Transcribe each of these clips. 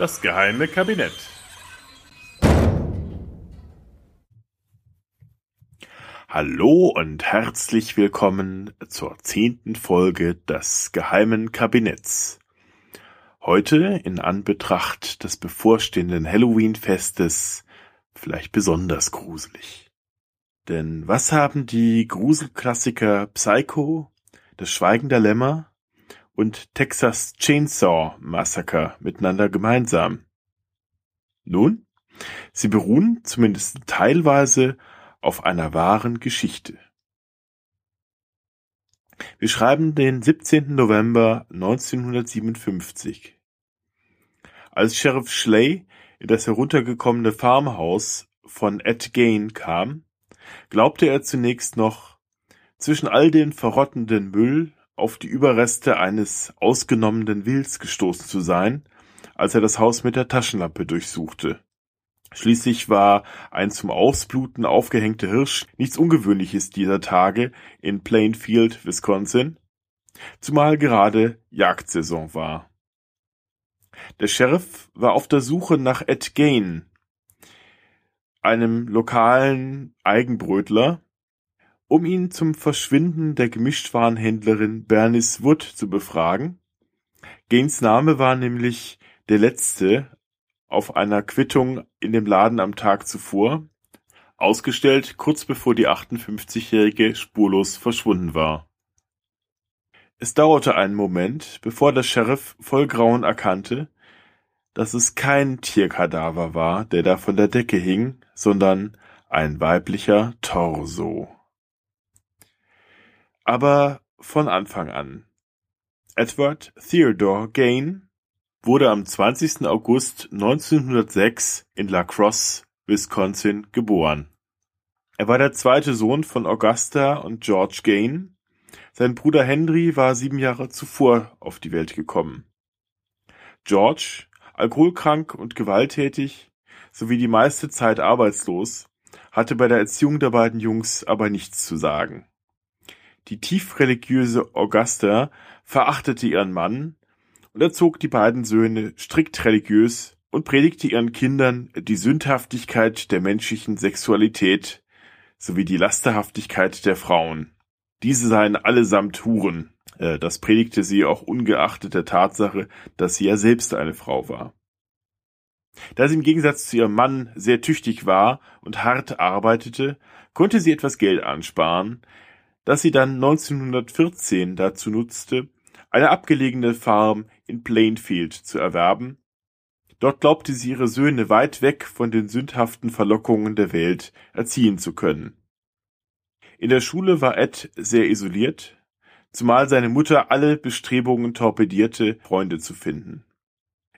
Das geheime Kabinett. Hallo und herzlich willkommen zur zehnten Folge des geheimen Kabinetts. Heute in Anbetracht des bevorstehenden Halloween-Festes vielleicht besonders gruselig. Denn was haben die Gruselklassiker Psycho, Das Schweigen der Lämmer und Texas Chainsaw Massacre miteinander gemeinsam? Nun, sie beruhen zumindest teilweise auf einer wahren Geschichte. Wir schreiben den 17. November 1957. Als Sheriff Schley in das heruntergekommene Farmhaus von Ed Gain kam, glaubte er zunächst noch, zwischen all den verrottenden Müll auf die Überreste eines ausgenommenen Wilds gestoßen zu sein, als er das Haus mit der Taschenlampe durchsuchte. Schließlich war ein zum Ausbluten aufgehängter Hirsch nichts Ungewöhnliches dieser Tage in Plainfield, Wisconsin, zumal gerade Jagdsaison war. Der Sheriff war auf der Suche nach Ed Gain, einem lokalen Eigenbrötler, um ihn zum Verschwinden der Gemischtwarenhändlerin Bernice Wood zu befragen. Gaines Name war nämlich der letzte auf einer Quittung in dem Laden am Tag zuvor, ausgestellt kurz bevor die 58-Jährige spurlos verschwunden war. Es dauerte einen Moment, bevor der Sheriff voll Grauen erkannte, dass es kein Tierkadaver war, der da von der Decke hing, sondern ein weiblicher Torso aber von Anfang an. Edward Theodore Gain wurde am 20. August 1906 in La Crosse, Wisconsin, geboren. Er war der zweite Sohn von Augusta und George Gain. Sein Bruder Henry war sieben Jahre zuvor auf die Welt gekommen. George, alkoholkrank und gewalttätig, sowie die meiste Zeit arbeitslos, hatte bei der Erziehung der beiden Jungs aber nichts zu sagen. Die tiefreligiöse Augusta verachtete ihren Mann und erzog die beiden Söhne strikt religiös und predigte ihren Kindern die Sündhaftigkeit der menschlichen Sexualität sowie die Lasterhaftigkeit der Frauen. Diese seien allesamt Huren. Äh, das predigte sie auch ungeachtet der Tatsache, dass sie ja selbst eine Frau war. Da sie im Gegensatz zu ihrem Mann sehr tüchtig war und hart arbeitete, konnte sie etwas Geld ansparen, das sie dann 1914 dazu nutzte, eine abgelegene Farm in Plainfield zu erwerben. Dort glaubte sie ihre Söhne weit weg von den sündhaften Verlockungen der Welt erziehen zu können. In der Schule war Ed sehr isoliert, zumal seine Mutter alle Bestrebungen torpedierte, Freunde zu finden.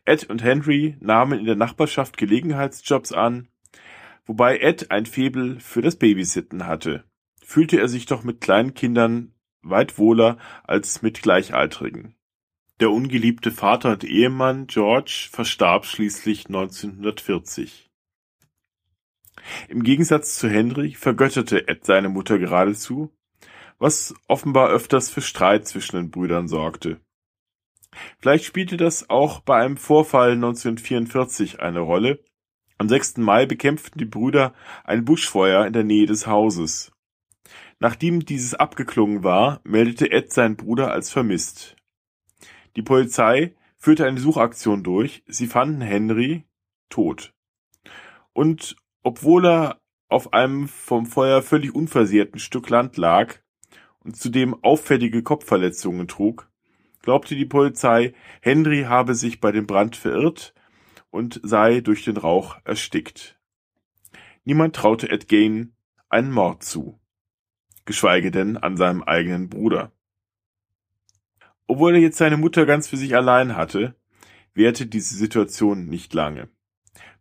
Ed und Henry nahmen in der Nachbarschaft Gelegenheitsjobs an, wobei Ed ein Faible für das Babysitten hatte fühlte er sich doch mit kleinen Kindern weit wohler als mit Gleichaltrigen. Der ungeliebte Vater und Ehemann George verstarb schließlich 1940. Im Gegensatz zu Henry vergötterte Ed seine Mutter geradezu, was offenbar öfters für Streit zwischen den Brüdern sorgte. Vielleicht spielte das auch bei einem Vorfall 1944 eine Rolle. Am 6. Mai bekämpften die Brüder ein Buschfeuer in der Nähe des Hauses. Nachdem dieses abgeklungen war, meldete Ed seinen Bruder als vermisst. Die Polizei führte eine Suchaktion durch, sie fanden Henry tot. Und obwohl er auf einem vom Feuer völlig unversehrten Stück Land lag und zudem auffällige Kopfverletzungen trug, glaubte die Polizei, Henry habe sich bei dem Brand verirrt und sei durch den Rauch erstickt. Niemand traute Ed Gain einen Mord zu geschweige denn an seinem eigenen Bruder. Obwohl er jetzt seine Mutter ganz für sich allein hatte, währte diese Situation nicht lange.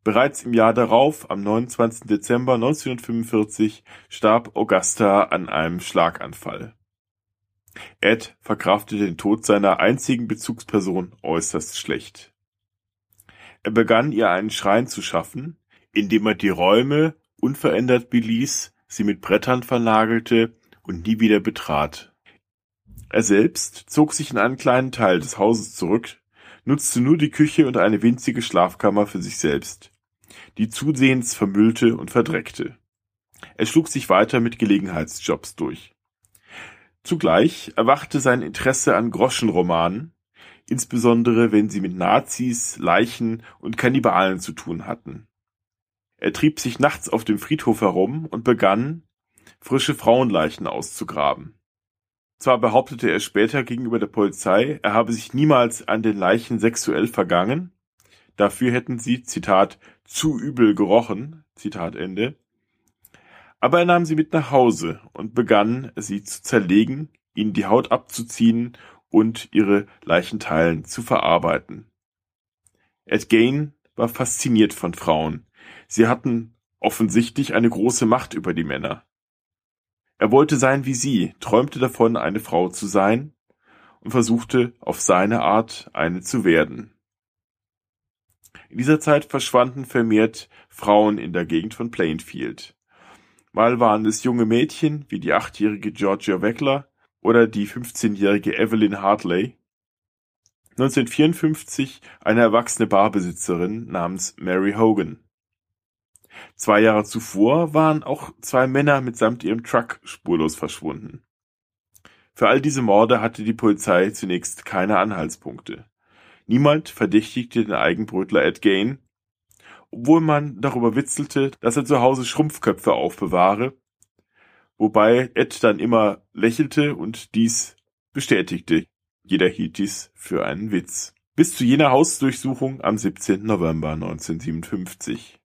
Bereits im Jahr darauf, am 29. Dezember 1945, starb Augusta an einem Schlaganfall. Ed verkraftete den Tod seiner einzigen Bezugsperson äußerst schlecht. Er begann ihr einen Schrein zu schaffen, indem er die Räume unverändert beließ, sie mit Brettern vernagelte und nie wieder betrat. Er selbst zog sich in einen kleinen Teil des Hauses zurück, nutzte nur die Küche und eine winzige Schlafkammer für sich selbst, die zusehends vermüllte und verdreckte. Er schlug sich weiter mit Gelegenheitsjobs durch. Zugleich erwachte sein Interesse an Groschenromanen, insbesondere wenn sie mit Nazis, Leichen und Kannibalen zu tun hatten. Er trieb sich nachts auf dem Friedhof herum und begann, frische Frauenleichen auszugraben. Zwar behauptete er später gegenüber der Polizei, er habe sich niemals an den Leichen sexuell vergangen, dafür hätten sie, Zitat, zu übel gerochen, Zitat Ende, aber er nahm sie mit nach Hause und begann, sie zu zerlegen, ihnen die Haut abzuziehen und ihre Leichenteilen zu verarbeiten. Ed Gain war fasziniert von Frauen. Sie hatten offensichtlich eine große Macht über die Männer. Er wollte sein wie sie, träumte davon, eine Frau zu sein und versuchte auf seine Art eine zu werden. In dieser Zeit verschwanden vermehrt Frauen in der Gegend von Plainfield. Mal waren es junge Mädchen wie die achtjährige Georgia Weckler oder die 15-jährige Evelyn Hartley. 1954 eine erwachsene Barbesitzerin namens Mary Hogan. Zwei Jahre zuvor waren auch zwei Männer mitsamt ihrem Truck spurlos verschwunden. Für all diese Morde hatte die Polizei zunächst keine Anhaltspunkte. Niemand verdächtigte den Eigenbrötler Ed Gain, obwohl man darüber witzelte, dass er zu Hause Schrumpfköpfe aufbewahre, wobei Ed dann immer lächelte und dies bestätigte. Jeder hielt dies für einen Witz. Bis zu jener Hausdurchsuchung am 17. November 1957.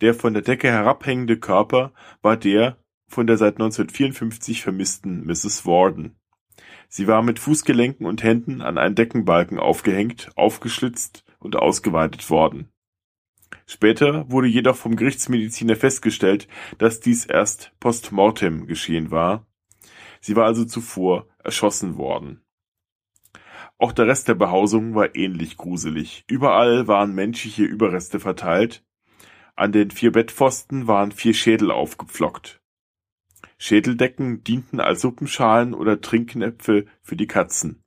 Der von der Decke herabhängende Körper war der von der seit 1954 vermissten Mrs. Warden. Sie war mit Fußgelenken und Händen an einen Deckenbalken aufgehängt, aufgeschlitzt und ausgeweitet worden. Später wurde jedoch vom Gerichtsmediziner festgestellt, dass dies erst post mortem geschehen war. Sie war also zuvor erschossen worden. Auch der Rest der Behausung war ähnlich gruselig. Überall waren menschliche Überreste verteilt. An den vier Bettpfosten waren vier Schädel aufgepflockt. Schädeldecken dienten als Suppenschalen oder Trinknäpfe für die Katzen.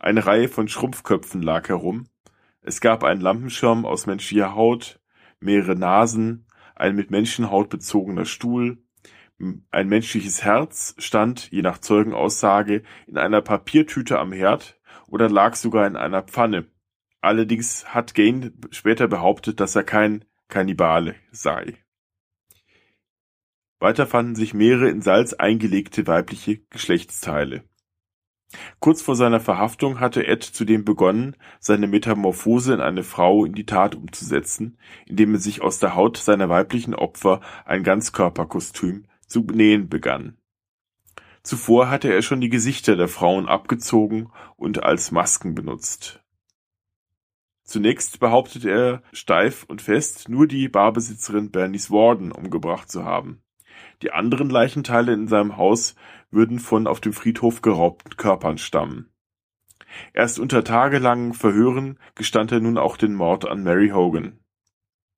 Eine Reihe von Schrumpfköpfen lag herum, es gab einen Lampenschirm aus menschlicher Haut, mehrere Nasen, ein mit Menschenhaut bezogener Stuhl, ein menschliches Herz stand, je nach Zeugenaussage, in einer Papiertüte am Herd oder lag sogar in einer Pfanne. Allerdings hat Gain später behauptet, dass er kein Kannibale sei. Weiter fanden sich mehrere in Salz eingelegte weibliche Geschlechtsteile. Kurz vor seiner Verhaftung hatte Ed zudem begonnen, seine Metamorphose in eine Frau in die Tat umzusetzen, indem er sich aus der Haut seiner weiblichen Opfer ein Ganzkörperkostüm zu nähen begann. Zuvor hatte er schon die Gesichter der Frauen abgezogen und als Masken benutzt. Zunächst behauptete er steif und fest, nur die Barbesitzerin Bernice Warden umgebracht zu haben. Die anderen Leichenteile in seinem Haus würden von auf dem Friedhof geraubten Körpern stammen. Erst unter tagelangen Verhören gestand er nun auch den Mord an Mary Hogan.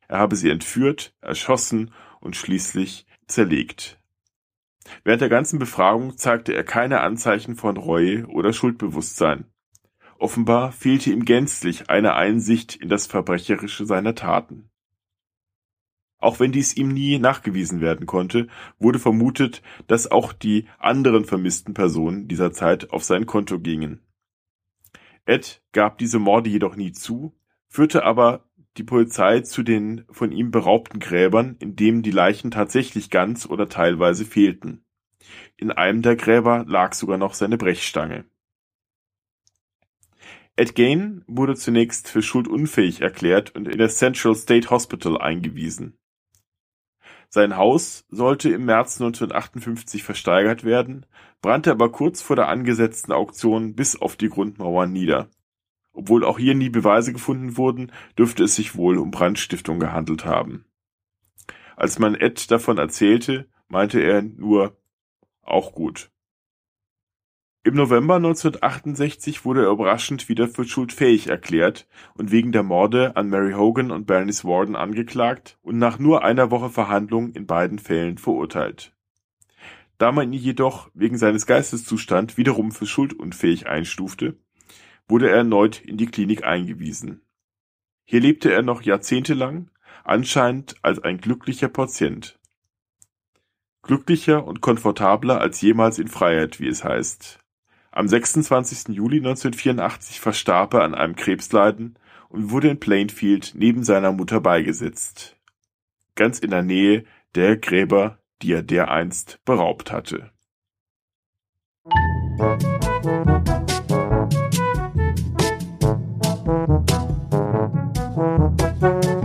Er habe sie entführt, erschossen und schließlich zerlegt. Während der ganzen Befragung zeigte er keine Anzeichen von Reue oder Schuldbewusstsein. Offenbar fehlte ihm gänzlich eine Einsicht in das Verbrecherische seiner Taten. Auch wenn dies ihm nie nachgewiesen werden konnte, wurde vermutet, dass auch die anderen vermissten Personen dieser Zeit auf sein Konto gingen. Ed gab diese Morde jedoch nie zu, führte aber die Polizei zu den von ihm beraubten Gräbern, in denen die Leichen tatsächlich ganz oder teilweise fehlten. In einem der Gräber lag sogar noch seine Brechstange. Ed Gain wurde zunächst für schuldunfähig erklärt und in das Central State Hospital eingewiesen. Sein Haus sollte im März 1958 versteigert werden, brannte aber kurz vor der angesetzten Auktion bis auf die Grundmauern nieder. Obwohl auch hier nie Beweise gefunden wurden, dürfte es sich wohl um Brandstiftung gehandelt haben. Als man Ed davon erzählte, meinte er nur, auch gut. Im November 1968 wurde er überraschend wieder für schuldfähig erklärt und wegen der Morde an Mary Hogan und Bernice Warden angeklagt und nach nur einer Woche Verhandlung in beiden Fällen verurteilt. Da man ihn jedoch wegen seines Geisteszustand wiederum für schuldunfähig einstufte, wurde er erneut in die Klinik eingewiesen. Hier lebte er noch jahrzehntelang, anscheinend als ein glücklicher Patient. Glücklicher und komfortabler als jemals in Freiheit, wie es heißt. Am 26. Juli 1984 verstarb er an einem Krebsleiden und wurde in Plainfield neben seiner Mutter beigesetzt. Ganz in der Nähe der Gräber, die er dereinst beraubt hatte. Musik